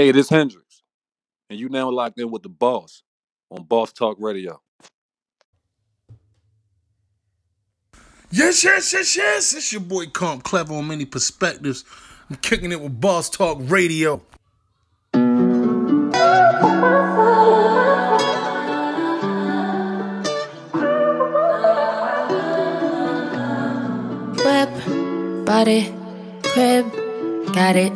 Hey, this Hendrix, and you now locked in with the boss on Boss Talk Radio. Yes, yes, yes, yes. It's your boy Comp Clever on many perspectives. I'm kicking it with Boss Talk Radio. Whip, body, crib, got it,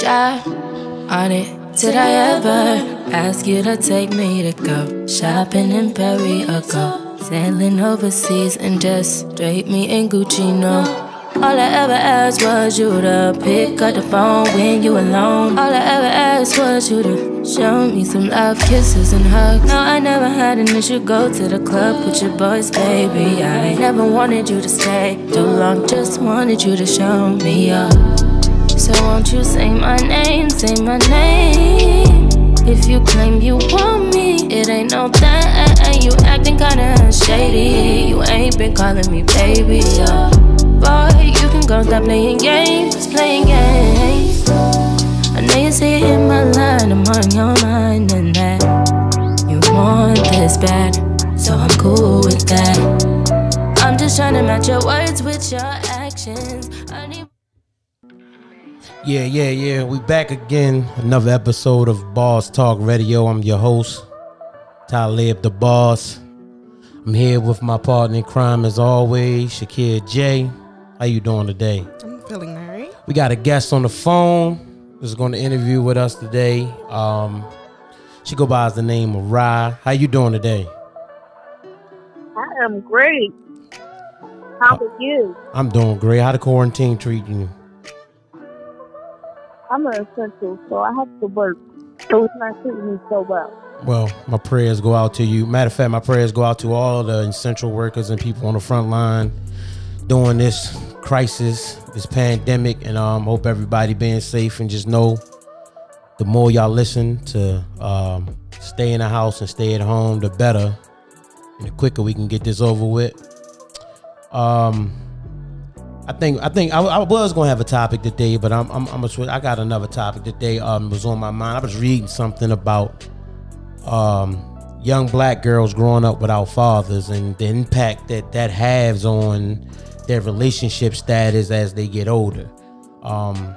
job on it. Did I ever ask you to take me to go shopping in Paris or go sailing overseas and just drape me in Gucci? No. All I ever asked was you to pick up the phone when you alone. All I ever asked was you to show me some love, kisses, and hugs. No, I never had an issue. Go to the club with your boys, baby. I never wanted you to stay too long. Just wanted you to show me up. So won't you say my name, say my name? If you claim you want me, it ain't no thing. You acting kinda shady. You ain't been calling me baby, yeah. Boy, you can go stop playing games, playing games. I know you see it in my line, I'm on your mind, and that you want this bad, so I'm cool with that. I'm just trying to match your words with your actions. I need Yeah, yeah, yeah. We back again. Another episode of Boss Talk Radio. I'm your host, Talib the Boss. I'm here with my partner in crime as always, Shakir J. How you doing today? I'm feeling alright. We got a guest on the phone who's going to interview with us today. Um, she go by the name of Rye. How you doing today? I am great. How about you? I'm doing great. How the quarantine treating you? I'm an essential, so I have to work. So it's not treating me so well. Well, my prayers go out to you. Matter of fact, my prayers go out to all the essential workers and people on the front line during this crisis, this pandemic, and um, hope everybody being safe and just know the more y'all listen to um, stay in the house and stay at home, the better, and the quicker we can get this over with. Um, I think I think I, I was gonna have a topic today, but I'm I'm, I'm a, switch- I got another topic today. Um, was on my mind. I was reading something about um young black girls growing up without fathers and the impact that that has on their relationship status as they get older. Um,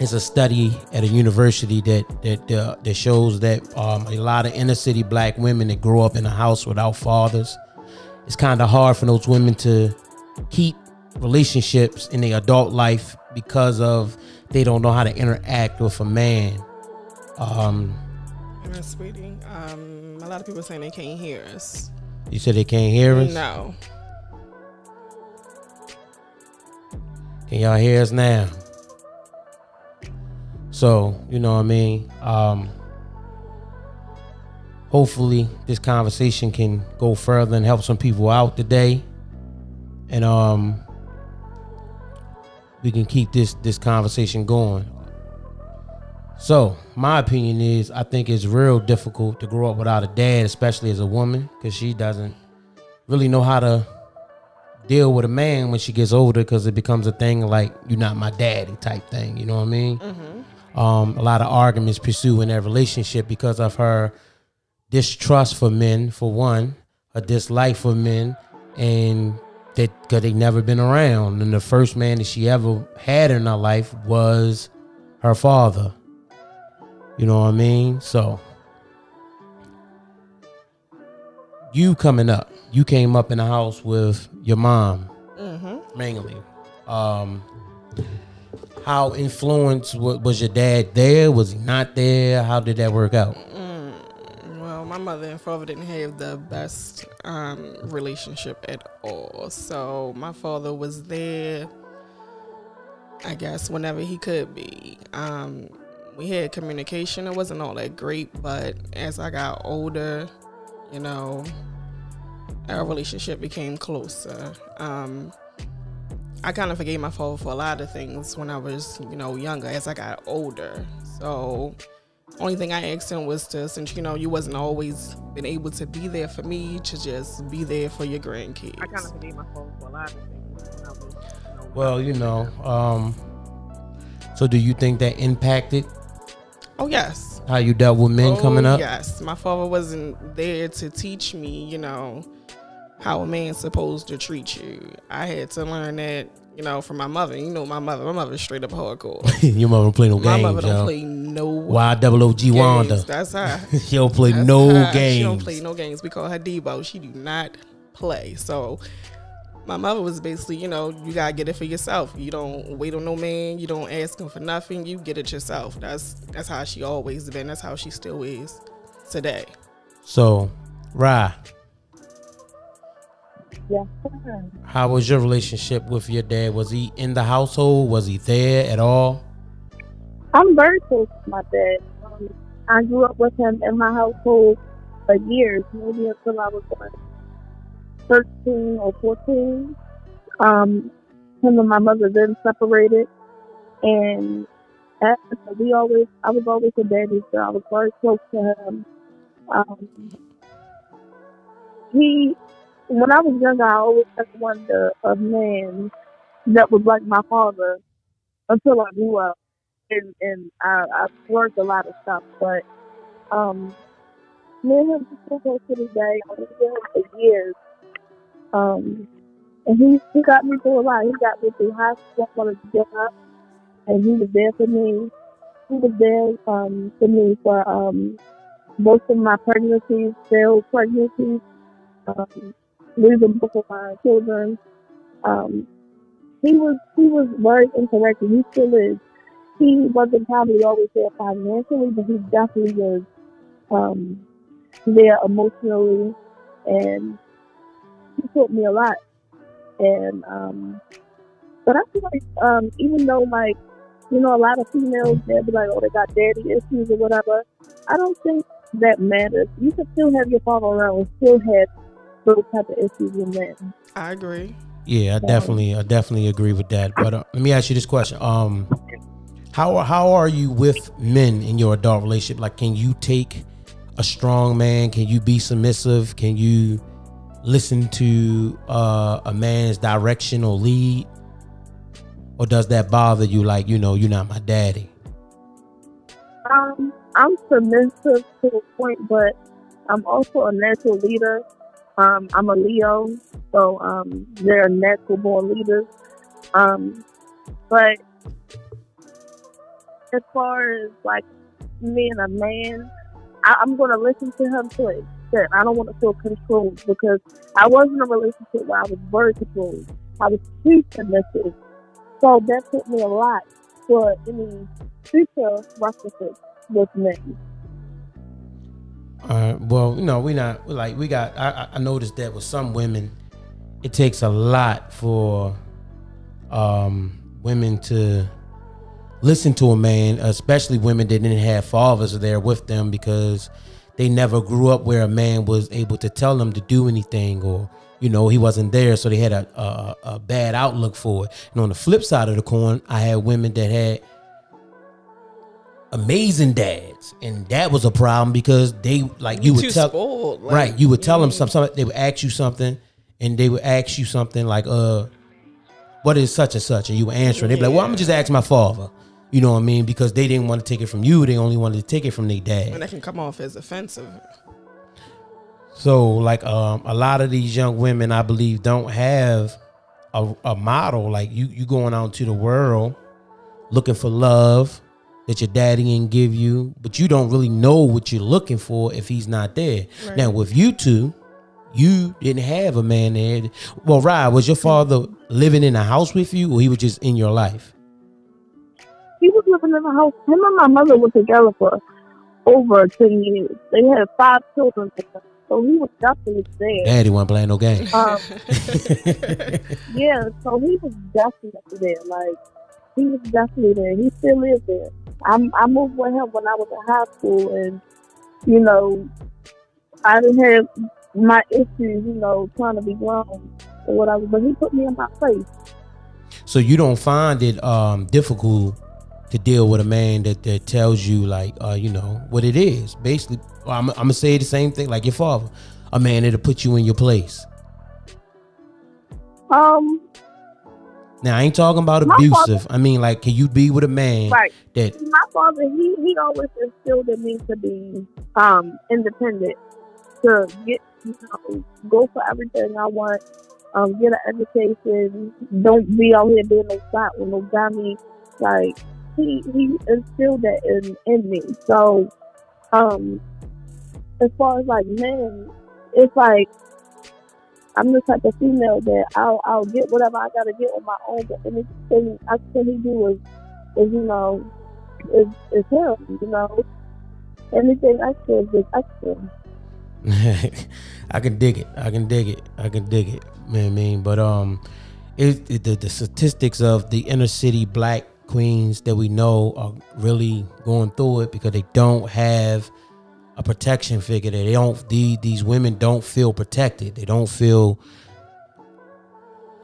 it's a study at a university that that uh, that shows that um, a lot of inner city black women that grow up in a house without fathers, it's kind of hard for those women to keep relationships in their adult life because of they don't know how to interact with a man. Um, And sweetie, um, a lot of people saying they can't hear us. you said they can't hear us. No. Can y'all hear us now? So, you know what I mean? Um hopefully this conversation can go further and help some people out today. And um we can keep this this conversation going. So, my opinion is I think it's real difficult to grow up without a dad, especially as a woman, because she doesn't really know how to deal with a man when she gets older because it becomes a thing like you're not my daddy type thing you know what i mean um, a lot of arguments pursue in that relationship because of her distrust for men for one her dislike for men and that because they never been around. And the first man that she ever had in her life was her father. You know what i mean? So you coming up you came up in the house with your mom mainly. Um how influenced was your dad there? Was he not there? How did that work out my mother and father didn't have the best um, relationship at all. So my father was there, I guess, whenever he could be. Um, we had communication. It wasn't all that great, but as I got older, you know, our relationship became closer. Um, I kind of forgave my father for a lot of things when I was, you know, younger. As I got older, so only thing I asked him was to, since you know you wasn't always been able to be there for me, to just be there for your grandkids. I kind of forgave my father for a lot of things when I was, you know, well you know um so do you think that impacted Oh yes. How you dealt with men oh, coming up? Yes. My father wasn't there to teach me, you know, how a man's supposed to treat you. I had to learn that, you know, from my mother. You know, my mother. My mother's straight up hardcore. Your mother don't play no my games, mother don't yo. play no Y double O G Wanda. That's her. she don't play That's no her. games. She don't play no games. We call her Debo. She do not play. So my mother was basically, you know, you gotta get it for yourself. You don't wait on no man. You don't ask him for nothing. You get it yourself. That's that's how she always been. That's how she still is today. So, Rye, How was your relationship with your dad? Was he in the household? Was he there at all? I'm very close to my dad. Um, I grew up with him in my household for years, maybe until I was like 13 or 14. Um, him and my mother then separated, and after, we always, I was always a daddy's girl. I was very close to him. Um, he, when I was younger, I always had wanted a, man that was like my father until I grew up and and I, I've learned a lot of stuff. But um, me and him still close to this day. I've been him for years. Um, and he he got me through a lot. He got me through high school. I wanted to get up, and he was there for me. He was there um for me for um most of my pregnancies, failed pregnancies, um, losing both of my children. Um, he was he was very interactive. He still is he wasn't probably always there financially, but he definitely was um, there emotionally, and he taught me a lot. And um, but I feel like um, even though like you know a lot of females they'll be like, oh, they got daddy issues or whatever. I don't think that matters. You can still have your father around and still have those type of issues with men. I agree. Yeah, I definitely, I definitely agree with that. But uh, let me ask you this question: Um, how how are you with men in your adult relationship? Like, can you take a strong man? Can you be submissive? Can you listen to uh, a man's direction or lead? Or does that bother you? Like, you know, you're not my daddy. Um, I'm submissive to a point, but I'm also a natural leader. Um, I'm a Leo, so um, they're natural born leaders. Um, but as far as like me and a man, I, I'm going to listen to him to an extent. I don't want to feel controlled because I was in a relationship where I was very controlled. I was too submissive. So that took me a lot for any future relationships with men. Uh, well, you know, we not like we got. I, I- noticed that with some women, it takes a lot for um, women to listen to a man, especially women that didn't have fathers there with them because they never grew up where a man was able to tell them to do anything or you know he wasn't there, so they had a, a a bad outlook for it. And on the flip side of the coin, I had women that had amazing dads, and that was a problem because they like you too would tell spoiled, like, right. You would tell them something. They would ask you something, and they would ask you something like, "Uh, what is such and such?" And you would answer. it. They'd be like, "Well, I'm gonna just ask my father." You know what I mean? Because they didn't want to take it from you. They only wanted to take it from their dad. And that can come off as offensive. So, like, um, a lot of these young women, I believe, don't have a, a model. Like you, you going out into the world looking for love that your daddy didn't give you, but you don't really know what you're looking for if he's not there. Right. Now, with you two, you didn't have a man there. Well, Ryan, was your father living in a house with you, or he was just in your life? He was living in the house. Him and my mother were together for over 10 years. They had five children together. So he was definitely there. Daddy wasn't playing no game. Um, yeah, so he was definitely there. Like, he was definitely there. He still is there. I, I moved with him when I was in high school, and, you know, I didn't have my issues, you know, trying to be grown or whatever, but he put me in my place. So you don't find it um difficult to deal with a man that, that tells you like uh you know what it is. Basically, I'm, I'm gonna say the same thing like your father, a man that'll put you in your place. Um, Now I ain't talking about My abusive. I mean, like, can you be with a man Right. that my father he he always instilled in me to be um independent to get you know go for everything i want um get an education don't be out here being no spot with no dummy like he he instilled that in in me so um as far as like men it's like I'm the type of female that I'll I'll get whatever I gotta get on my own, but anything I can do is is you know is is him, you know. Anything extra is just extra. I can dig it. I can dig it. I can dig it. Man, I mean, but um, it, it the, the statistics of the inner city black queens that we know are really going through it because they don't have a protection figure. They don't. These these women don't feel protected. They don't feel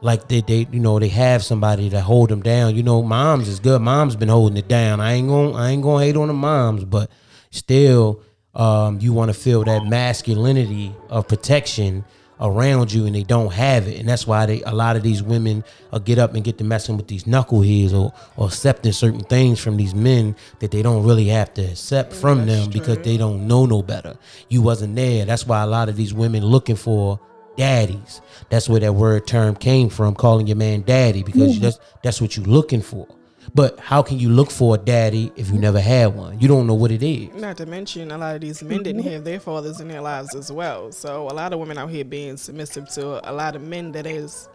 like they, they you know they have somebody to hold them down. You know, moms is good. Moms been holding it down. I ain't gonna I ain't gonna hate on the moms, but still, um, you want to feel that masculinity of protection around you, and they don't have it, and that's why they a lot of these women uh, get up and get to messing with these knuckleheads or or accepting certain things from these men that they don't really have to accept from them because they don't know no better. You wasn't there. That's why a lot of these women looking for daddies. That's where that word term came from, calling your man daddy, because that's that's what you're looking for. But how can you look for a daddy if you never had one? You don't know what it is. Not to mention, a lot of these men didn't mm-hmm. have their fathers in their lives as well. So a lot of women out here being submissive to a lot of men that is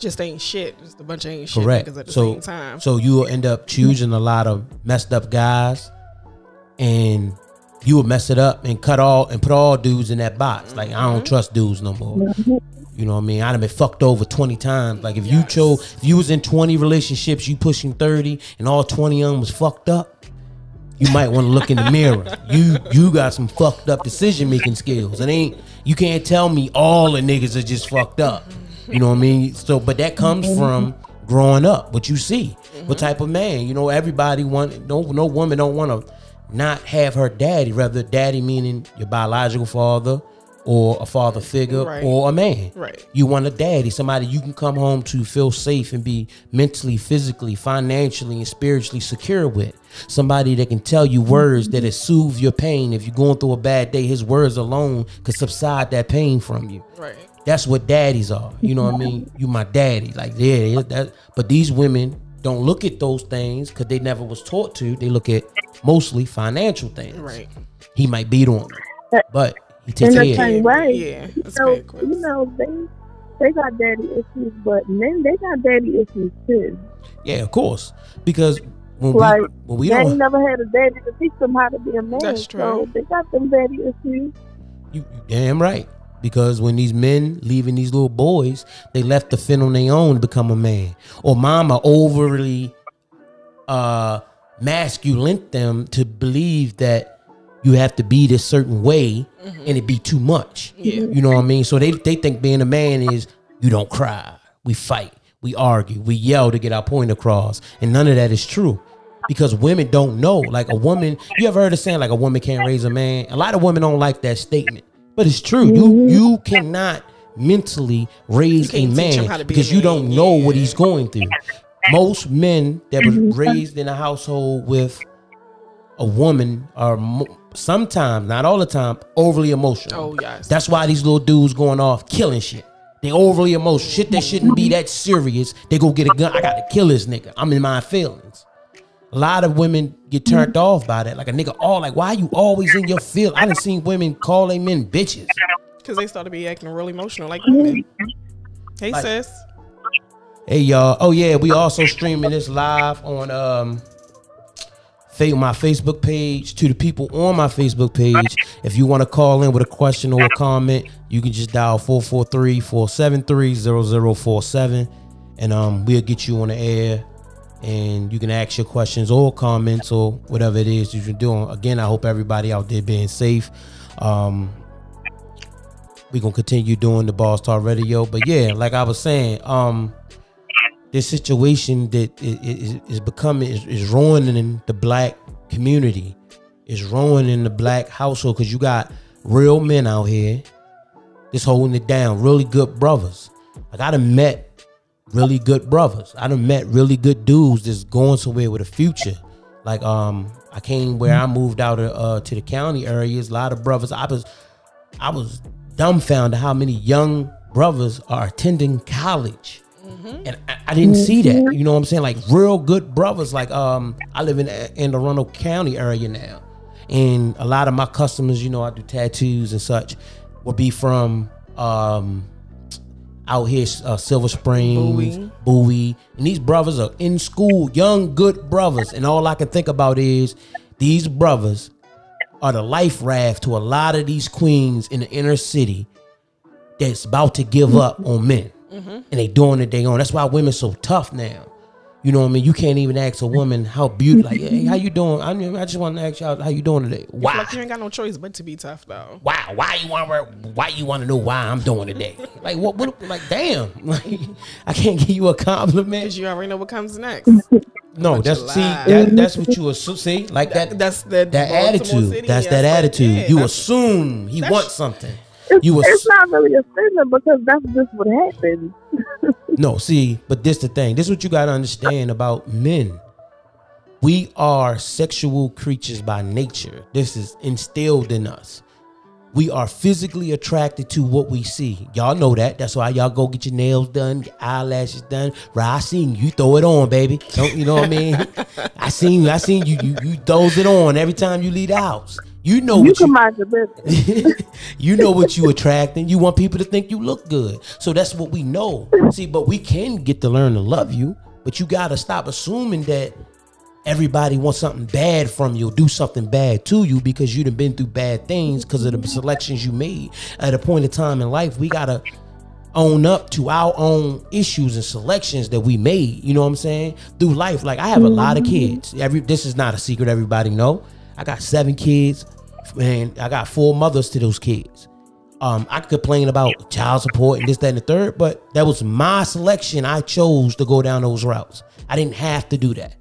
just ain't shit. Just a bunch of ain't shit Correct. niggas at the So same time. so you will end up choosing a lot of messed up guys, and you will mess it up and cut all and put all dudes in that box. Like I don't mm-hmm. trust dudes no more. Mm-hmm. You know what I mean? I done been fucked over 20 times. Like if you chose, if you was in 20 relationships, you pushing 30, and all 20 of them was fucked up, you might want to look in the mirror. You you got some fucked up decision making skills. It ain't you can't tell me all the niggas are just fucked up. You know what I mean? So but that comes mm-hmm. from growing up, what you see. What mm-hmm. type of man. You know, everybody want no no woman don't want to not have her daddy, rather daddy meaning your biological father or a father figure Right. or a man. Right. You want a daddy, somebody you can come home to feel safe and be mentally, physically, financially, and spiritually secure with. Somebody that can tell you words that mm-hmm. soothe your pain. If you're going through a bad day, his words alone could subside that pain from you. right. That's what daddies are. You know what I mean? You my daddy. Like yeah, that. But these women don't look at those things because they never was taught to. They look at mostly financial things. Right. He might beat on them, but he In takes the same way, Yeah. So backwards. you know they they got daddy issues, but men they got daddy issues too. Yeah, of course. Because when Like, we when we they ain't don't, never had a daddy to teach them how to be a man. That's So true. they got them daddy issues. you, you damn right. Because when these men leaving these little boys, they left the fend on their own to become a man. Or mama overly uh masculine them to believe that you have to be this certain way and it be too much. Yeah. You know what I mean? So they they think being a man is you don't cry, we fight, we argue, we yell to get our point across, and none of that is true. Because women don't know. Like a woman, you ever heard of saying like a woman can't raise a man? A lot of women don't like that statement, but it's true. You you cannot mentally raise a can't teach him man because you don't know what he's going through. Most men that was raised in a household with a woman are sometimes, not all the time, overly emotional. Oh, yes. That's why these little dudes going off killing shit. They overly emotional. Shit that shouldn't be that serious. They go get a gun. I gotta kill this nigga. I'm in my feelings. A lot of women get turned off by that. Like a nigga, all like, why you always in your feel? I done seen women call they men bitches. Because they started to be acting real emotional like women. Hey, Like- sis. Hey y'all. Oh yeah, we also streaming this live on um my Facebook page to the people on my Facebook page. If you want to call in with a question or a comment, you can just dial 443-473-0047 and um we'll get you on the air and you can ask your questions or comments or whatever it is you're doing. Again, I hope everybody out there being safe. Um we gonna continue doing the Boss Talk Radio. But yeah, like I was saying, um this situation that is, becoming is, is ruining the black community is ruining the black household because you got real men out here just holding it down really good brothers like i done met really good brothers. I done met really good dudes that's going somewhere with a future. Like um, I came where I moved out uh, to the county areas. A lot of brothers. I was, I was dumbfounded how many young brothers are attending college. And I, I didn't see that. You know what I'm saying? Like real good brothers. Like um, I live in in the Roanoke County area now, and a lot of my customers, you know, I do tattoos and such, will be from um out here, uh, Silver Springs, Bowie. Bowie, and these brothers are in school, young, good brothers, and all I can think about is these brothers are the life raft to a lot of these queens in the inner city that's about to give up on men, Mm-hmm. and they doing it they own. That's why women so tough now. You know what I mean? You can't even ask a woman how beautiful. Like, hey, how you doing? I mean, I just want to ask y'all how you doing today. Why? Like you ain't got no choice but to be tough though. why why you want to why you want to know why I'm doing today? Like what, what like damn. Like I can't give you a compliment. Cause you already know what comes next. No, that's see that, that's what you assume. See, like that That's the that Baltimore attitude. City that's that attitude. Yeah, you assume he wants something. It's, You was- it's not really offending because that's just what happens. No, see, but this the thing. This is what you gotta understand about men. We are sexual creatures by nature. This is instilled in us. We are physically attracted to what we see. Y'all know that. That's why y'all go get your nails done, get eyelashes done. Right, I seen you throw it on, baby. Don't you know what I mean? I seen you. I seen you. You you throws it on every time you leave the house. You know You what can you mind your business. you know what you attracting. You want people to think you look good. So that's what we know. See, but we can get to learn to love you. But you gotta stop assuming that everybody wants something bad from you, or do something bad to you because you've been through bad things because of the selections you made. At a point in time in life, we gotta own up to our own issues and selections that we made. You know what I'm saying? Through life. Like I have a lot of mm-hmm. kids. Every this is not a secret, everybody know. I got seven kids and I got four mothers to those kids. Um, I could complain about child support and this, that, and the third, but that was my selection. I chose to go down those routes. I didn't have to do that.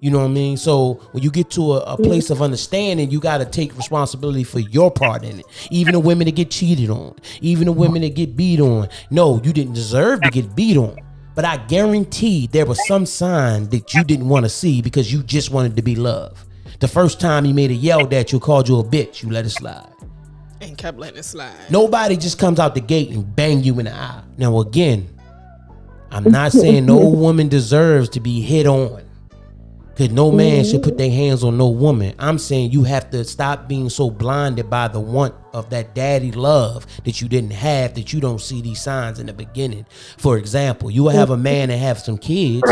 You know what I mean? So when you get to a, a place of understanding, you got to take responsibility for your part in it. Even the women that get cheated on, even the women that get beat on. No, you didn't deserve to get beat on. But I guarantee there was some sign that you didn't want to see because you just wanted to be loved. The first time he made a yelled at you, called you a bitch, you let it slide. and kept letting it slide. Nobody just comes out the gate and bang you in the eye. Now again, I'm not saying no woman deserves to be hit on. Cause no man should put their hands on no woman. I'm saying you have to stop being so blinded by the want of that daddy love that you didn't have that you don't see these signs in the beginning. For example, you will have a man and have some kids.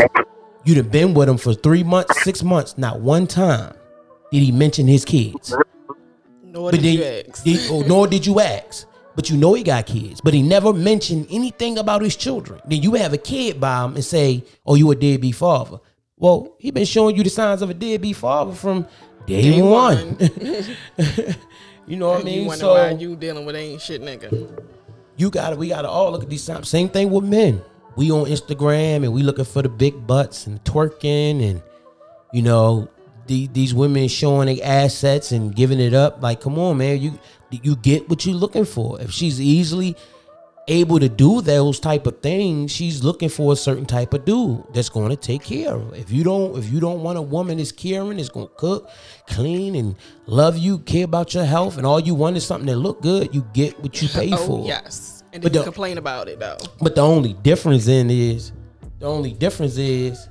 You'd have been with him for three months, six months. Not one time did he mention his kids. Nor But did you ask. he- oh, nor did you ask. But you know he got kids. But he never mentioned anything about his children. Then you have a kid by him and say, "Oh, you a deadbeat father." Well, he been showing you the signs of a deadbeat father from day, Day one. you know what I you mean? wonder So why you dealing with ain't shit nigga. you gotta we gotta all look at these signs. Same thing with men. We on Instagram and we looking for the big butts and twerking and you know the, these women showing their assets and giving it up. Like, come on, man, you you get what you're looking for. If she's easily able to do those type of things, she's looking for a certain type of dude that's going to take care of her. If you don't, if you don't want a woman that's caring, that's going to cook, clean, and love you, care about your health, and all you want is something that look good, you get what you pay Oh for. yes, and But the- complain about it though. But the only difference in is the only difference is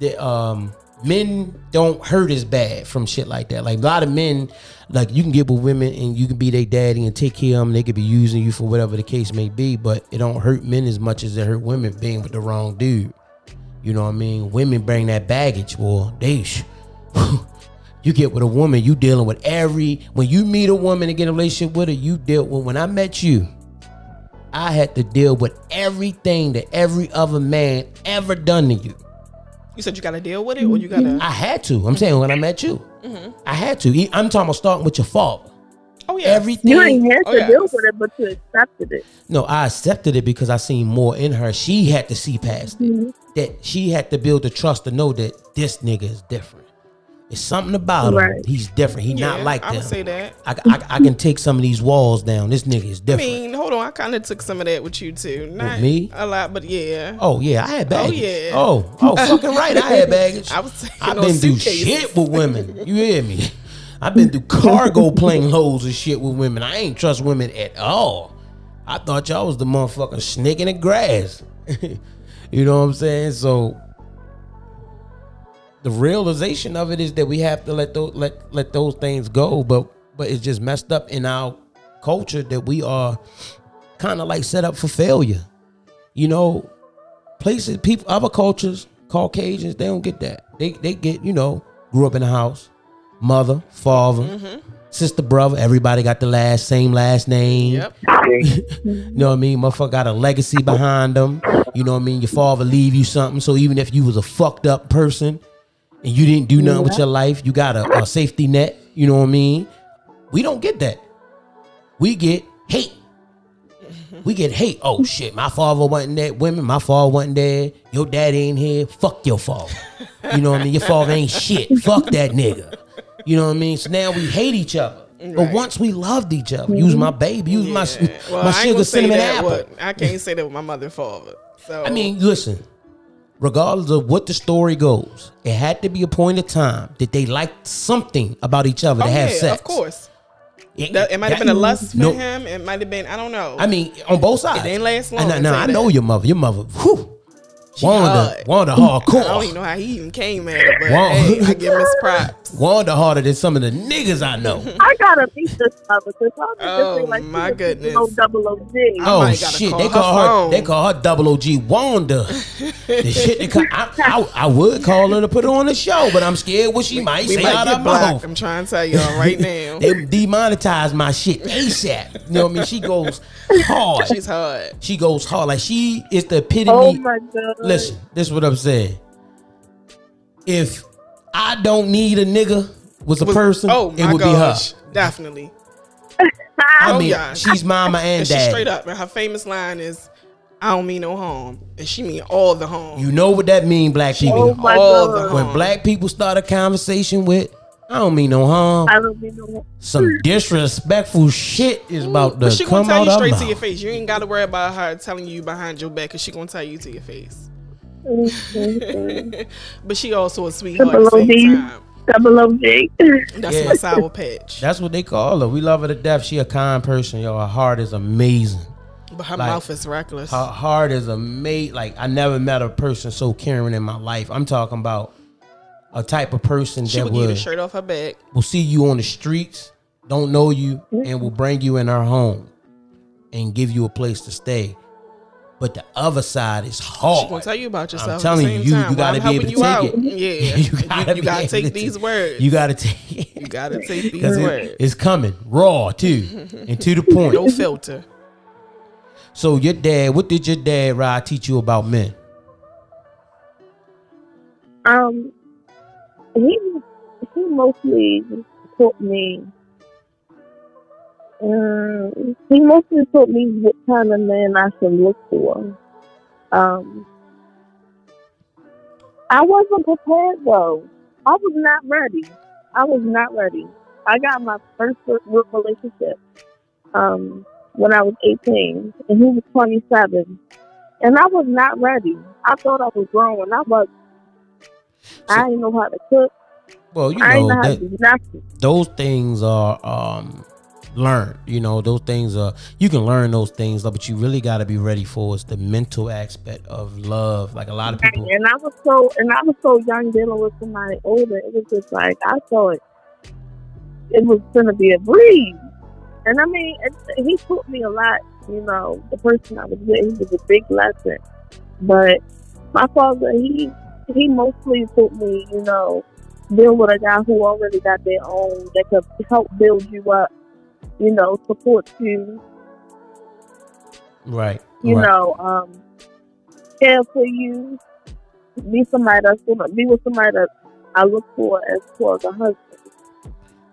that um men don't hurt as bad from shit like that. Like a lot of men, like you can get with women and you can be their daddy and take care of them. They could be using you for whatever the case may be, but it don't hurt men as much as it hurt women being with the wrong dude. You know what I mean? Women bring that baggage. Well, they. sh- You get with a woman, you dealing with every. When you meet a woman and get a relationship with her, you deal with. When I met you, I had to deal with everything that every other man ever done to you. You said you got to deal with it, or you got to. I had to. I'm saying when I met you, mm-hmm. I had to. I'm talking about starting with your father. Oh yeah, Everything. You ain't had Oh, to yes. deal with it, but you accepted it. No, I accepted it because I seen more in her. She had to see past it. Mm-hmm. That she had to build the trust to know that this nigga is different. It's something about him. Right. He's different. He not Yeah, like I them. would say that. I, I, I can take some of these walls down. This nigga is different. I mean, hold on. I kind of took some of that with you too. Not me? a lot, but yeah. oh yeah, I had oh, baggage. Oh yeah. Oh, oh, fucking right, I had baggage. I was I've been through shit with women. You hear me? I've been through cargo plane loads of shit with women. I ain't trust women at all. I thought y'all was the motherfucking snake in the grass. you know what I'm saying? So the realization of it is that we have to let those let let those things go. But but it's just messed up in our culture that we are kind of like set up for failure. You know, places, people, other cultures, Caucasians, they don't get that. They they get, you know, grew up in the house, mother, father, mm-hmm. sister, brother. Everybody got the last same last name. Yep. You know what I mean? Motherfucker got a legacy behind them. You know what I mean? Your father leave you something. So even if you was a fucked up person and you didn't do nothing with your life, you got a, a safety net. You know what I mean? We don't get that. We get hate. We get hate. Oh shit, my father wasn't there. Women, my father wasn't there. Your dad ain't here. Fuck your father. You know what I mean? Your father ain't shit. Fuck that nigga. You know what I mean? So now we hate each other. But once we loved each other, use my mm-hmm. baby, use my Well, my sugar cinnamon apple. What, I can't say that with my mother and father. So I mean, listen. Regardless of what the story goes, it had to be a point of time that they liked something about each other oh, to have yeah, sex. of course. It, That, it might have been a lust for no, him. It might have been. I don't know. I mean, on both sides. didn't last long, now, say I that. know your mother. Your mother, whew, Wanda, hard. Wanda I don't even know how he even came at it, but Wow. hey, I give him his props. Wanda harder than some of the niggas I know. I gotta beat this mother because I'm Oh, like my goodness. Double OG. Oh shit! call They call her. phone. They call her Double OG Wanda. the shit they call. I, I, I would call her to put her on the show, but I'm scared what she might We say might out get her blocked. mouth. I'm trying to tell y'all right now. They demonetize my shit ASAP. You know what I mean? She goes hard. She's hard. She goes hard. Like she is the epitome. Oh my god. Listen, this is what I'm saying. If I don't need a nigga was a Was- person, oh it would gosh, be her. Definitely. I Oh, mean, yeah. she's mama and And she's dad. straight up. And her famous line is, "I don't mean no harm," and she mean all the harm. You know what that mean, black people. Oh my all god. the when black people start a conversation with, I don't mean no harm. I don't even know. Some disrespectful shit is about to but she come gonna tell out you straight to your face. You ain't got to worry about her telling you behind your back, cause she gonna tell you to your face. But she also a sweetheart at the Double same OG. time. Double OG. That's Yeah. my sour patch. That's what they call her. We love her to death. She a kind person, yo. Her heart is amazing. But her like- mouth is reckless. Her heart is amazing. Like I never met a person so caring in my life. I'm talking about a type of person she that would give you the would shirt off her back. will see you on the streets, don't know you, and will bring you in her home and give you a place to stay. But the other side is She hard. gonna tell you about yourself. I'm telling you, you, time you gotta I'm be able to helping take you it. Yeah, you gotta, you, gotta take able to- these words. You gotta take. You gotta take these Because words. it's coming raw too, and to the point. no filter. So your dad, what did your dad Rod teach you about men? Um, he he mostly taught me. Um, he mostly told me what kind of man I should look for. Um, I wasn't prepared though. I was not ready. I was not ready. I got my first real relationship um, when I was 18, and he was 27, and I was not ready. I thought I was grown. I was. I didn't know how to cook. Well, you I know know how that those things are um learned. You know, those things are you can learn those things, but you really got to be ready for is the mental aspect of love. Like a lot of people. And I was so and I was so young dealing with somebody older. It was just like I thought it was gonna be a breeze. And I mean, it, he taught me a lot. You know, the person I was with, he was a big lesson. But my father, he he mostly taught me, you know, deal with a guy who already got their own that could help build you up. You know, support you. Right. you right. know, um, care for you, be somebody that's gonna be with somebody that I look for as far as a husband.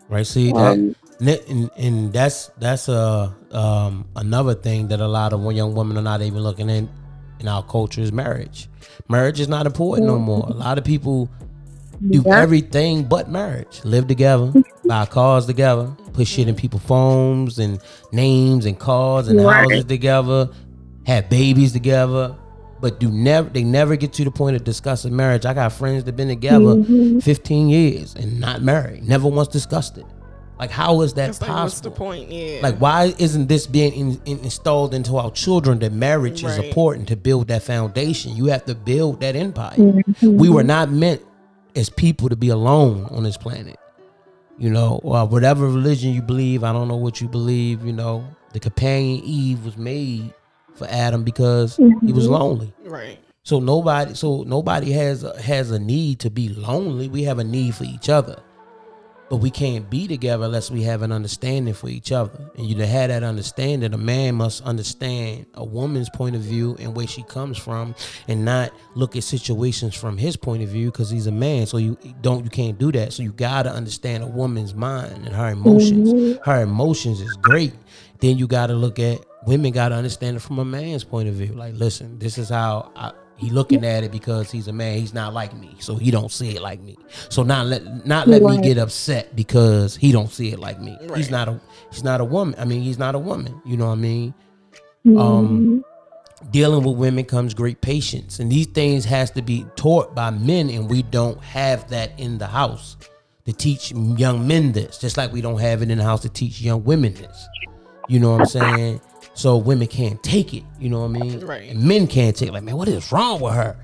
Right. See that. Um, Ne- and, and that's that's a um, another thing that a lot of young women are not even looking in in our culture is marriage. Marriage is not important no more. A lot of people do Yeah. everything but marriage. Live together, buy cars together, put shit in people's phones and names and cars and Right. houses together, have babies together. But do never they never get to the point of discussing marriage. I got friends that been together Mm-hmm. 15 years and not married. Never once discussed it. Like how is that It's like, possible? what's the point? Yeah. Like, why isn't this being in, in- installed into our children that marriage is important to build that foundation? You have to build that empire. Mm-hmm. We were not meant as people to be alone on this planet. You know, or whatever religion you believe, I don't know what you believe, you know, the companion Eve was made for Adam because he Mm-hmm. was lonely. right. So nobody, so nobody has a, has a need to be lonely. We have a need for each other, but we can't be together unless we have an understanding for each other. And you to have that understanding, a man must understand a woman's point of view and where she comes from, and not look at situations from his point of view because he's a man. So you don't, you can't do that. So you gotta understand a woman's mind and her emotions. Mm-hmm. Her emotions is great. Then you gotta look at women gotta understand it from a man's point of view. Like, listen, this is how I, he looking at it because he's a man. He's not like me, so he don't see it like me. So not let not let me get upset because he don't see it like me. He's not a he's not a woman. I mean, he's not a woman. You know what I mean? Mm-hmm. Um, dealing with women comes great patience, and these things has to be taught by men, and we don't have that in the house to teach young men this. Just like we don't have it in the house to teach young women this. You know what I'm saying? So women can't take it. You know what I mean? Right. And men can't take it. Like, man, what is wrong with her?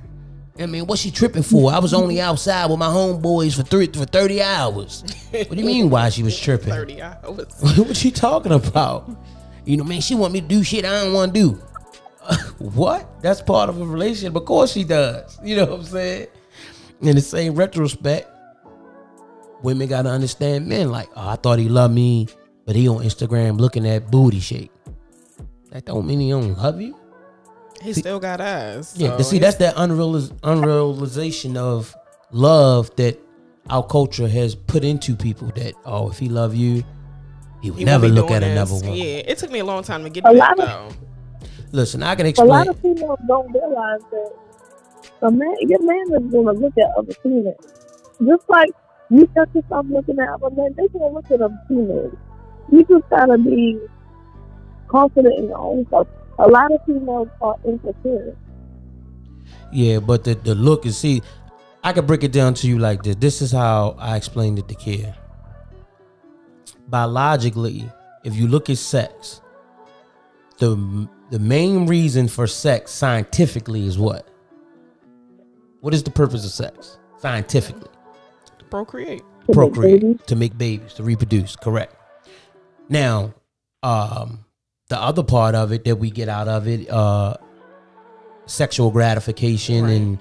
I mean, what's she tripping for? I was only outside with my homeboys for three for 30 hours. What do you mean why she was tripping? Thirty hours. what you talking about? You know, man, she want me to do shit I don't want to do. what? That's part of a relationship. Of course she does. You know what I'm saying? In the same retrospect, women gotta understand men. Like, oh, I thought he loved me, but he on Instagram looking at booty shake. That don't mean he don't love you. He still got eyes. Yeah, so but see, that's that unrealiz- unrealization of love that our culture has put into people. That oh, if he love you, he would he never look doing at another one. Yeah, it took me a long time to get A that lot of- though. Listen, I can explain. A lot of females don't realize that a man, your man is gonna look at other females. Just like you catch yourself looking at other men, they gonna look at other females. You just gotta be confident in your own self. A lot of females are insecure. Yeah, but the, the look is see, I could break it down to you like this. This is how I explained it to Kia. Biologically, if you look at sex, the the main reason for sex scientifically is what? What is the purpose of sex scientifically? To procreate. to procreate, babies. to make babies, to reproduce. Correct. Now, um, the other part of it that we get out of it, uh, sexual gratification Right. and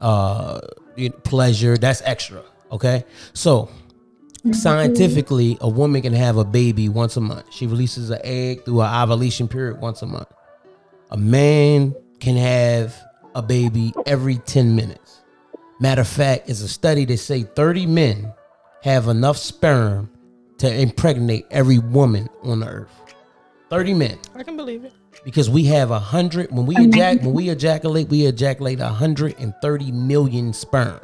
uh, pleasure, that's extra. Okay, so scientifically, a woman can have a baby once a month. She releases an egg through her ovulation period once a month. A man can have a baby every 10 minutes. Matter of fact, it's a study that say 30 men have enough sperm to impregnate every woman on the earth. 30 men. I can believe it. Because we have a hundred when we ejac when we ejaculate, we ejaculate 130 million sperm.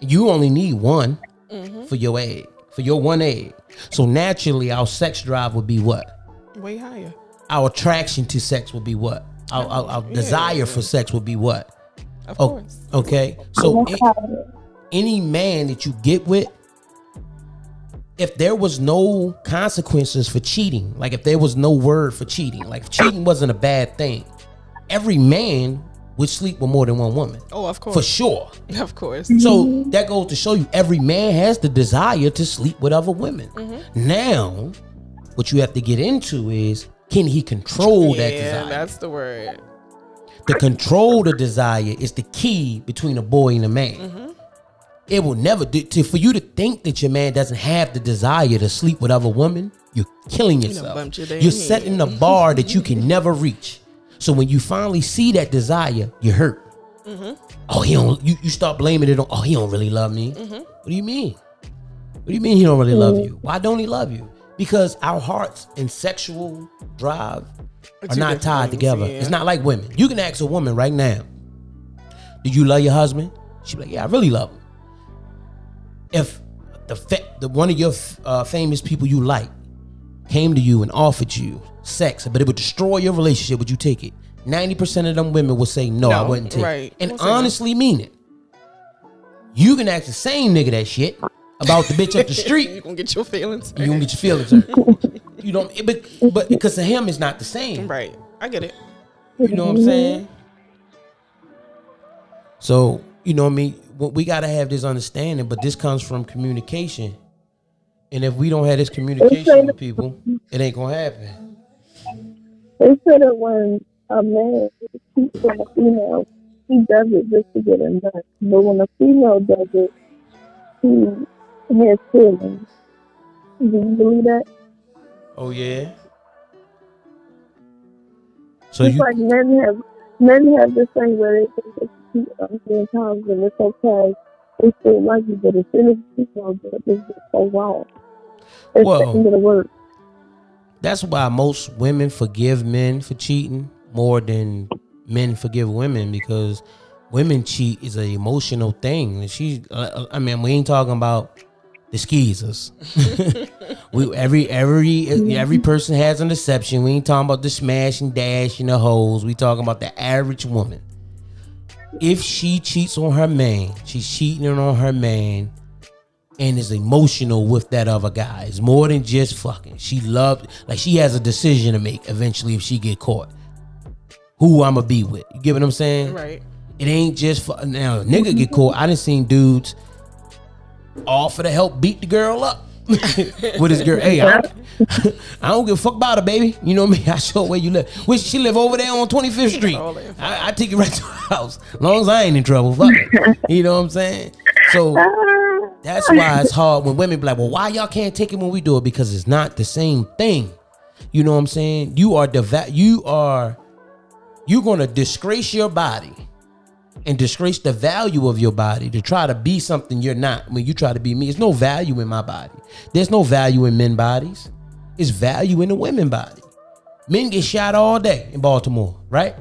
You only need one mm-hmm. for your egg, for your one egg. So naturally our sex drive would be what? Way higher. Our attraction to sex would be what? Our, our, our desire for sex would be what? Of Oh, course. okay. So a- how it is. any man that you get with, if there was no consequences for cheating, like if there was no word for cheating, like if cheating wasn't a bad thing, every man would sleep with more than one woman Oh, of course. for sure. Of course. So that goes to show you every man has the desire to sleep with other women. Mm-hmm. Now, what you have to get into is can he control that yeah, desire? that's the word. to control the desire is the key between a boy and a man. Mm-hmm. It will never do to for you to think that your man doesn't have the desire to sleep with other women. You're killing yourself. bumped you're setting a bar that you can never reach. So when you finally see that desire, you're hurt. Mm-hmm. Oh, he don't. You, you start blaming it on. Oh, he don't really love me. Mm-hmm. What do you mean? What do you mean he don't really love you? Why don't he love you? Because our hearts and sexual drive are not tied things, together. yeah. It's not like women. You can ask a woman right now, "Do you love your husband?" She be like, "Yeah, I really love him." If the fa- the one of your uh, famous people you like came to you and offered you sex, but it would destroy your relationship, would you take it? Ninety percent of them women will say no, I wouldn't take right. it, and say no. honestly mean it. You can ask the same nigga that shit about the bitch up the street. you gonna get your feelings. you gonna get your feelings hurt. You don't, but but because of him, it's not the same. Right. I get it. You know what I'm saying? So, you know what I mean? We got to have this understanding, but this comes from communication. And if we don't have this communication with people, it ain't going to happen. They say that when a man cheats on a female, he does it just to get a nut. But when a female does it, he has feelings. Do you believe that? Oh, yeah? So It's you, like men have men have this thing where they think they their times and it's okay. Still like you, but as soon as just so wrong. It's Well- the word. that's why most women forgive men for cheating more than men forgive women because women cheat is an emotional thing. She, uh, I mean, we ain't talking about the skeezers. we every every every person has an exception. We ain't talking about the smash and dash and the hoes. We talking about the average woman. If she cheats on her man, she's cheating on her man and is emotional with that other guy. It's more than just fucking. She loved like she has a decision to make eventually if she get caught. Who I'ma be with. You get what I'm saying? Right. It ain't just fu- now nigga get caught. I done seen dudes offer to help beat the girl up. with his girl, hey, I, I don't give a fuck about her, baby. You know what I mean? I show where you live. Which she live over there on 25th Street. I, I take it right to her house. As long as I ain't in trouble. Fuck it. You know what I'm saying? So that's why it's hard when women be like, well, why y'all can't take it when we do it? Because it's not the same thing. You know what I'm saying? You are deva- you are you're gonna disgrace your body and disgrace the value of your body to try to be something you're not when you try to be me. There's no value in my body. There's no value in men bodies. It's value in the women body. Men get shot all day in Baltimore, right?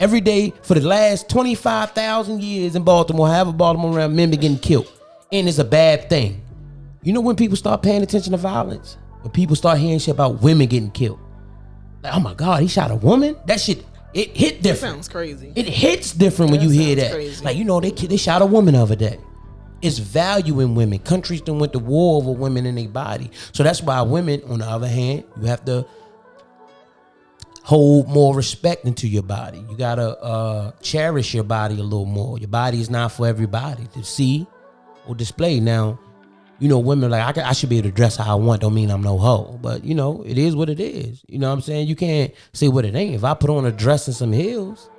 Every day for the last 25,000 years in Baltimore, however Baltimore around, men been getting killed. And it's a bad thing. You know when people start paying attention to violence? When people start hearing shit about women getting killed. Like, oh my God, he shot a woman? That shit, it hit That different. sounds crazy. It hits different when That you hear that. crazy. Like you know, they they shot a woman the other day. It's value in women. Countries done went to war over women in their body. So that's why women, on the other hand, you have to hold more respect into your body. You gotta uh, cherish your body a little more. Your body is not for everybody to see or display. Now, you know, women like I, I should be able to dress how I want. Don't mean I'm no hoe, but you know, it is what it is. You know what I'm saying? You can't say what it ain't. If I put on a dress and some heels,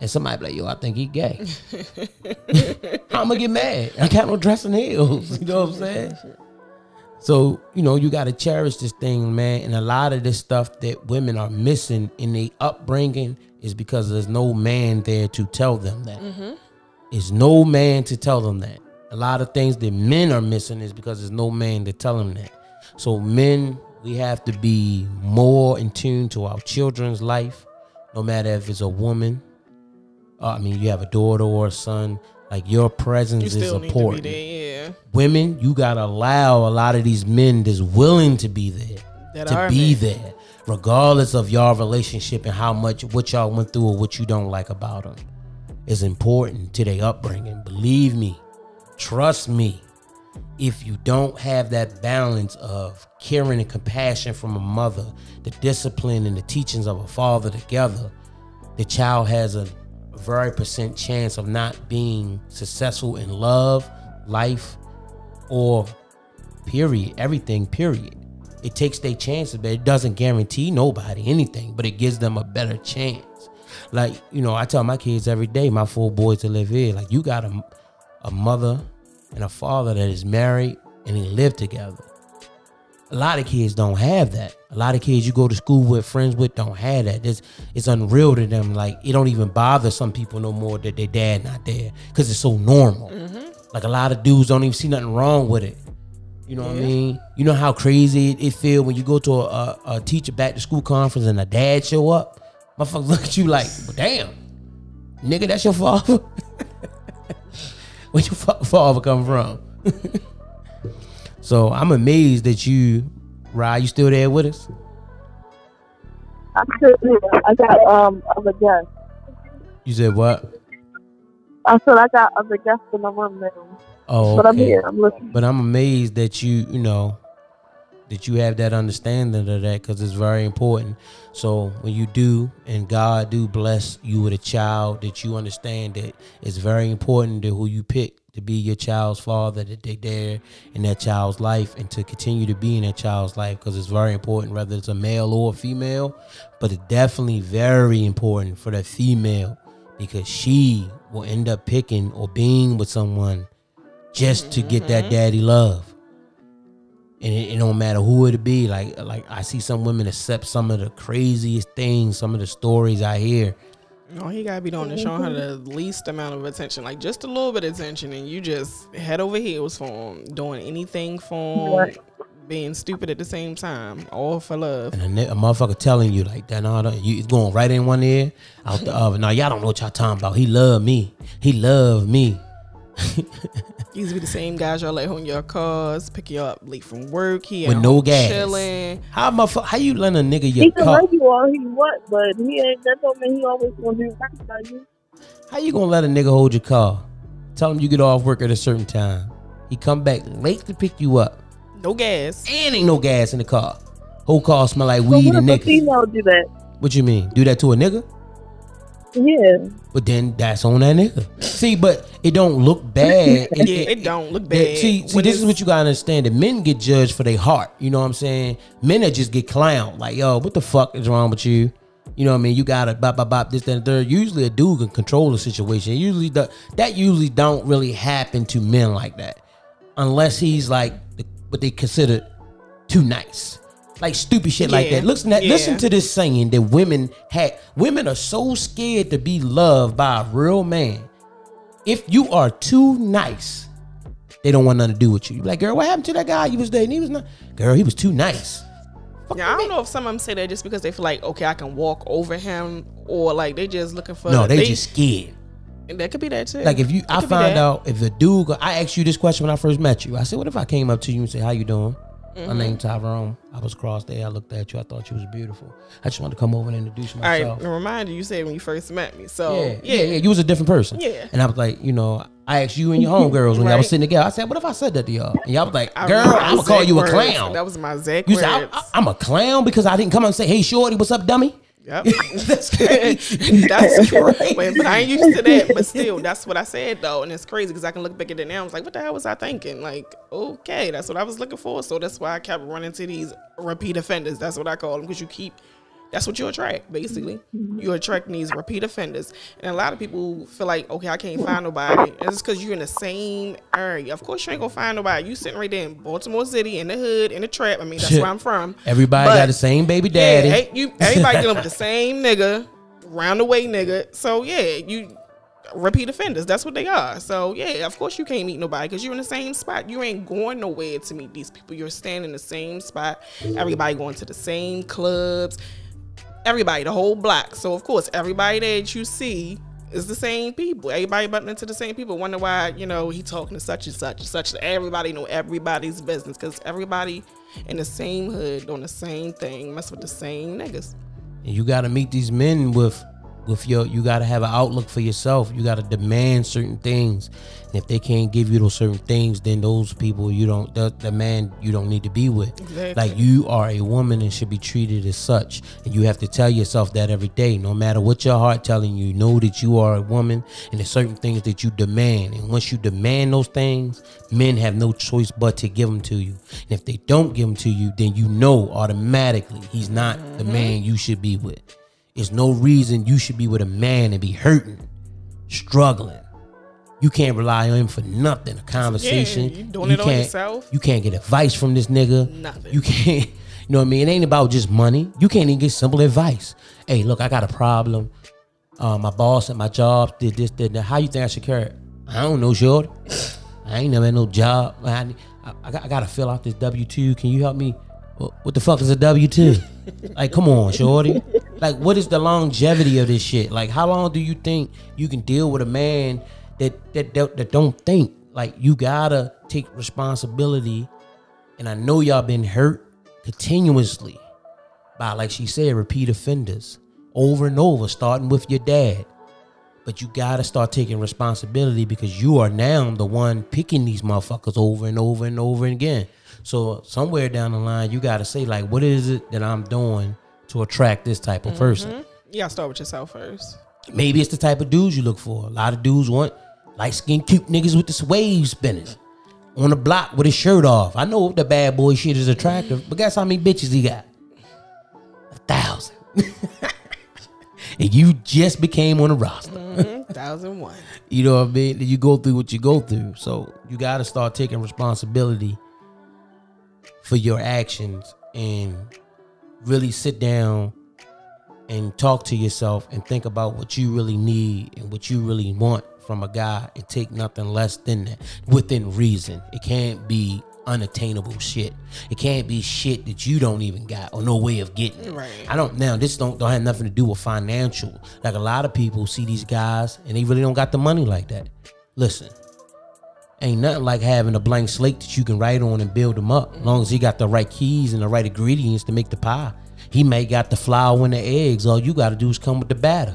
and somebody be like, yo, I think he gay. I'm gonna get mad. I got no dress and heels. You know what I'm saying? So, you know, you gotta cherish this thing, man. And a lot of this stuff that women are missing in their upbringing is because there's no man there to tell them that. There's no man to tell them that. A lot of things that men are missing is because there's no man to tell them that. So men, we have to be more in tune to our children's life, no matter if it's a woman. uh, I mean, you have a daughter or a son. Like your presence You is still need to important. there. Yeah. Women, you gotta allow a lot of these men that's willing to be there That to be men. there, regardless of y'all relationship and how much what y'all went through or what you don't like about them, is important to their upbringing. Believe me, trust me. If you don't have that balance of caring and compassion from a mother, the discipline and the teachings of a father together, the child has a very percent chance of not being successful in love, life, or period, everything, period. It takes their chances, but it doesn't guarantee nobody anything, but it gives them a better chance. Like, you know, I tell my kids every day, my four boys to live here, like, you got a, mother and a father that is married and they live together. A lot of kids don't have that. A lot of kids you go to school with, friends with, don't have that. It's, it's unreal to them. Like it don't even bother some people no more that their dad not there because it's so normal. Mm-hmm. Like a lot of dudes don't even see nothing wrong with it. You know what I mean? You know how crazy it, it feel when you go to a, a, a teacher back to school conference and a dad show up. Motherfuckers look at you like, well, damn, nigga, that's your father. Where your fa- father come from? so I'm amazed that you, Rye, you still there with us? I'm still here. I got um other guests. You said what? I said I got other guests in the room now. Oh, But I'm okay. here. I'm listening. But I'm amazed that you, you know, that you have that understanding of that because it's very important. So when you do, and God do bless you with a child, that you understand that it's very important that who you pick to be your child's father, that they there in that child's life, and to continue to be in that child's life because it's very important, whether it's a male or a female. But it's definitely very important for that female because she will end up picking or being with someone just to get that mm-hmm. daddy love. And it, it don't matter who it be. Like like I see some women accept some of the craziest things, some of the stories I hear. No, he gotta be doing to showing her the least amount of attention, like just a little bit of attention, and you just head over heels for him, doing anything for him, Right. being stupid at the same time, all for love. And a, a motherfucker telling you like that, no, no, you it's going right in one ear, out the other. Now y'all don't know what y'all talking about. He love me. He love me. These be the same guys y'all let on your cars, pick you up late from work. He With no gas. chilling. How motherfucker? How you let a nigga your He your can car? love you all he want, but he ain't. That don't mean he always gonna do right by you. How you gonna let a nigga hold your car? Tell him you get off work at a certain time. He come back late to pick you up, No gas. and ain't no gas in the car. Whole car smell like So weed what and if a niggas. female do that? What you mean? Do that to a nigga? Yeah. But then that's on that nigga. See, but it don't look bad. Yeah, it don't look that- bad. See, see, this is what you gotta understand. That men get judged for their heart. You know what I'm saying? Men that just get clowned. Like, yo, what the fuck is wrong with you? You know what I mean? You gotta bop bop bop this that, and the third. Usually a dude can control the situation. Usually the, that usually don't really happen to men like that, unless he's like the, what they consider too nice. Like stupid shit like Yeah, that. Listen, that, listen to this saying that women had. Women are so scared to be loved by a real man. If you are too nice, they don't want nothing to do with you. You be like, girl, what happened to that guy you was dating? He was not. Girl, he was too nice. Yeah, I don't know if some of them say that just because they feel like okay, I can walk over him, or like they just looking for. No, they, just scared. And that could be that too. Like if you, It I could be find that. out if the dude, go- I asked you this question when I first met you. I said, what if I came up to you and said, how you doing? Mm-hmm. My name Tyrone. I was cross there. I looked at you. I thought you was beautiful. I just wanted to come over and introduce myself. and remind you, you said when you first met me. So Yeah, yeah, yeah. You was a different person. Yeah. And I was like, you know, I asked you and your homegirls when y'all was sitting together. I said, what if I said that to y'all? And y'all was like, girl, remember I'm gonna call you a clown. That was my exact You words. said, I, am a clown because I didn't come and say, hey, shorty, what's up, dummy? Yep. That's crazy. that's crazy. But, I ain't used to that. But still, that's what I said though, and it's crazy because I can look back at it now. I was like, what the hell was I thinking? Like, okay, that's what I was looking for. So that's why I kept running to these repeat offenders. That's what I call them because you keep. That's what you attract, basically. Mm-hmm. You attract these repeat offenders, and a lot of people feel like, okay, I can't find nobody. And it's because you're in the same area. Of course, you ain't gonna find nobody. You sitting right there in Baltimore City, in the hood, in the trap. I mean, that's where I'm from. Everybody But- got the same baby daddy. yeah, you everybody dealing with the same nigga, round the way nigga. So yeah, you repeat offenders. That's what they are. So yeah, of course you can't meet nobody because you're in the same spot. You ain't going nowhere to meet these people. You're standing in the same spot. Everybody going to the same clubs. Everybody, the whole block. So of course, everybody that you see is the same people. Everybody butting into the same people. Wonder why you know he talking to such and such and such. Everybody know everybody's business because everybody in the same hood doing the same thing, mess with the same niggas. And you got to meet these men with with your you got to have an outlook for yourself. You got to demand certain things. And if they can't give you those certain things then those people you don't the, the man you don't need to be with. Exactly. like you are a woman and should be treated as such. And you have to tell yourself that every day no matter what your heart telling you know that you are a woman and there's certain things that you demand. And once you demand those things men have no choice but to give them to you. And if they don't give them to you then you know automatically he's not the mm-hmm. man you should be with there's no reason you should be with a man and be hurting, struggling. You can't rely on him for nothing. A conversation. you doing it on can't, yourself. You can't get advice from this nigga. Nothing. You can't. You know what I mean? It ain't about just money. You can't even get simple advice. Hey, look, I got a problem. Uh, my boss at my job did this, did that. How you think I should carry it? I don't know, short. I ain't never had no job. I, I, I I got to fill out this W two. Can you help me? What, the fuck is a W two? like, come on, shorty. Like, what is the longevity of this shit? Like, how long do you think you can deal with a man that that that, that don't think? Like you gotta take responsibility. And I know y'all been hurt continuously by, like she said, repeat offenders over and over, starting with your dad. But you gotta start taking responsibility because you are now the one picking these motherfuckers over and over and over again. So somewhere down the line, you gotta say like, what is it that I'm doing to attract this type of person? Mm-hmm. You gotta start with yourself first. Maybe it's the type of dudes you look for. A lot of dudes want light skinned cute niggas with the wave spinners on the block with his shirt off. I know the bad boy shit is attractive, but guess how many bitches he got? A thousand. and you just became on the roster. Mm-hmm. Thousand one. You know what I mean? You go through what you go through. So you got to start taking responsibility for your actions and really sit down and talk to yourself and think about what you really need and what you really want from a guy and take nothing less than that within reason. It can't be unattainable shit. It can't be shit that you don't even got or no way of getting it. Right. I don't now this don't don't have nothing to do with financial. Like a lot of people see these guys and they really don't got the money like that. Listen, ain't nothing like having a blank slate that you can write on and build them up. As long as he got the right keys and the right ingredients to make the pie. He may got the flour and the eggs. All you gotta do is come with the batter.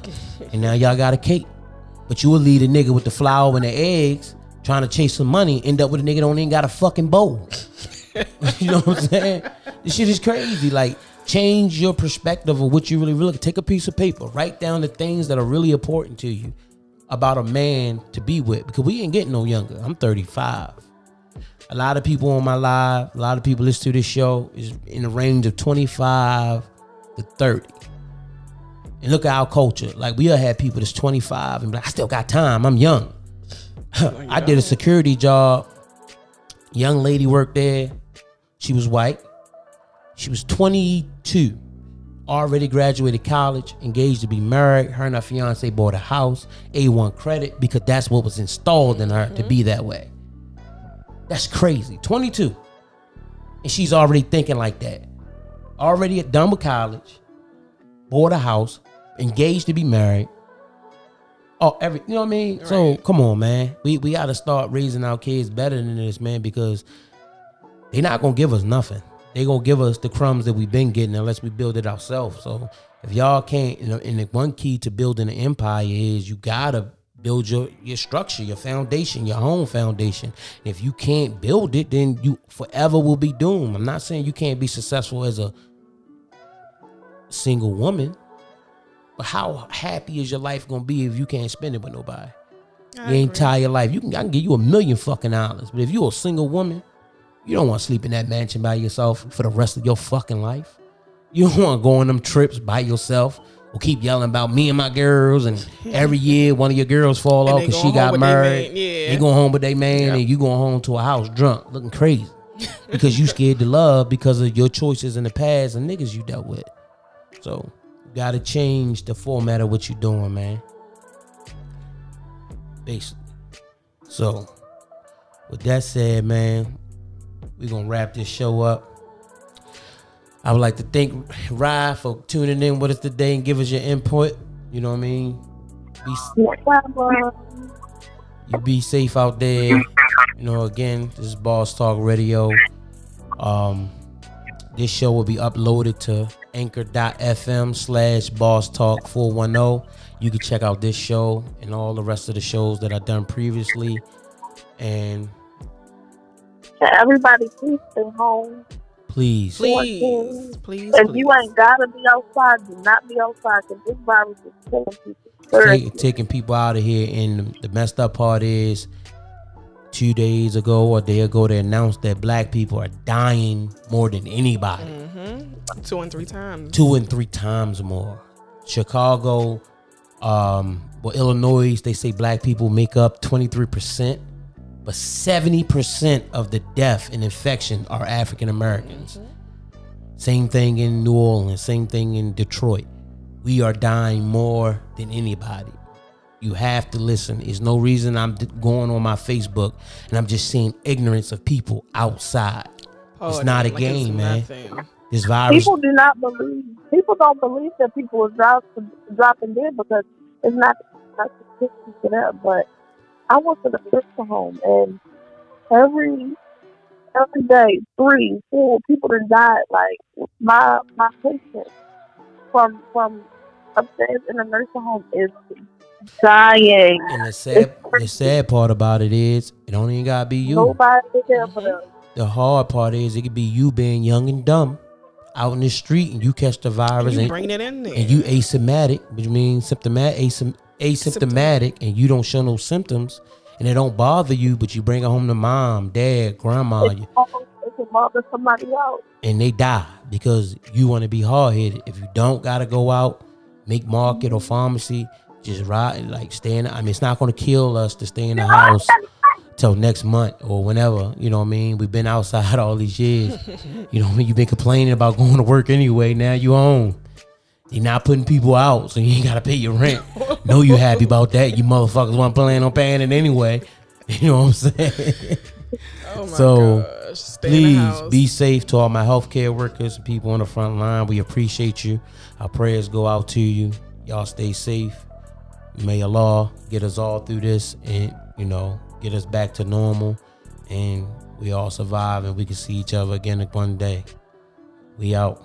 and now y'all got a cake. But you will lead a nigga with the flour and the eggs trying to chase some money, end up with a nigga don't even got a fucking bowl. you know what I'm saying? This shit is crazy. Like, change your perspective of what you really really take a piece of paper, write down the things that are really important to you about a man to be with. Because we ain't getting no younger. I'm 35. A lot of people on my live, a lot of people listen to this show is in the range of 25 to 30. And look at our culture. Like we'll have people that's 25 and like, I still got time. I'm young. I did a security job. Young lady worked there. She was white. She was 22. Already graduated college, engaged to be married. Her and her fiance bought a house, A1 credit, because that's what was installed in her to be mm-hmm. that way. That's crazy. 22. And she's already thinking like that. Already done with college, bought a house, engaged to be married. Oh, every you know what I mean? So come on, man. We we gotta start raising our kids better than this, man, because they're not gonna give us nothing. They gonna give us the crumbs that we've been getting unless we build it ourselves. So if y'all can't, you know, and the one key to building an empire is you gotta build your your structure, your foundation, your home foundation. And if you can't build it, then you forever will be doomed. I'm not saying you can't be successful as a single woman, but how happy is your life gonna be if you can't spend it with nobody? your entire life. You can I can give you a million fucking dollars, but if you're a single woman, you don't want to sleep in that mansion by yourself for the rest of your fucking life. You don't want to go on them trips by yourself or keep yelling about me and my girls, and every year one of your girls fall And off because she got they married. yeah. They going home with their man, and you going home to a house drunk, looking crazy because you scared to love because of your choices in the past and niggas you dealt with. So you gotta change the format of what you're doing, man. Basically. So with that said, man, we gonna wrap this show up. I would like to thank Rye for tuning in with us today and give us your input. You know what I mean? Be No you be safe out there. You know, again, this is Boss Talk Radio. Um, this show will be uploaded to anchor.fm slash boss talk 410. You can check out this show and all the rest of the shows that I've done previously. And Everybody, please stay home. please, Please, please, If please. you ain't gotta be outside, do not be outside because this virus is killing people. take, taking people out of here. And the messed up part is, two days ago or a day ago, they announced that black people are dying more than anybody. Mm-hmm. Two and three times. two and three times more. Chicago, um, well, Illinois, they say black people make up 23%, but 70% of the death and infection are African Americans. Same thing in New Orleans, same thing in Detroit. We are dying more than anybody. You have to listen. There's no reason I'm going on my Facebook and I'm just seeing ignorance of people outside. Oh, it's Oh, not a like game, man. nothing. This virus. People do not believe. People don't believe that people are drop, dropping dead because it's not not statistics to them. But I went to the nursing home and every every day, three, four people that died. Like my my patient from from upstairs in the nursing home is dying. And the sad, the sad part about it is, it don't even gotta be you. Nobody is there for them. The hard part is, it could be you being young and dumb, out in the street, and you catch the virus, You and, bring it in there. and you asymptomatic, which means symptomatic, asym- asymptomatic, and you don't show no symptoms, and it don't bother you, but you bring it home to mom, dad, grandma, It's a mother somebody else. and they die because you want to be hard headed. If you don't gotta go out, make market or pharmacy, just ride like stay in. I mean, it's not gonna kill us to stay in the house till next month or whenever. You know what I mean? We've been outside all these years. You know what I mean? You've been complaining about going to work anyway. Now you home. You're not putting people out, so you ain't gotta pay your rent. no, you happy about that. You motherfuckers want plan on paying it anyway. You know what I'm saying? oh my so, gosh. Stay in the Please be safe to all my healthcare workers and people on the front line. We appreciate you. Our prayers go out to you. Y'all stay safe. May Allah get us all through this and, you know, get us back to normal. And we all survive and we can see each other again one day. We out.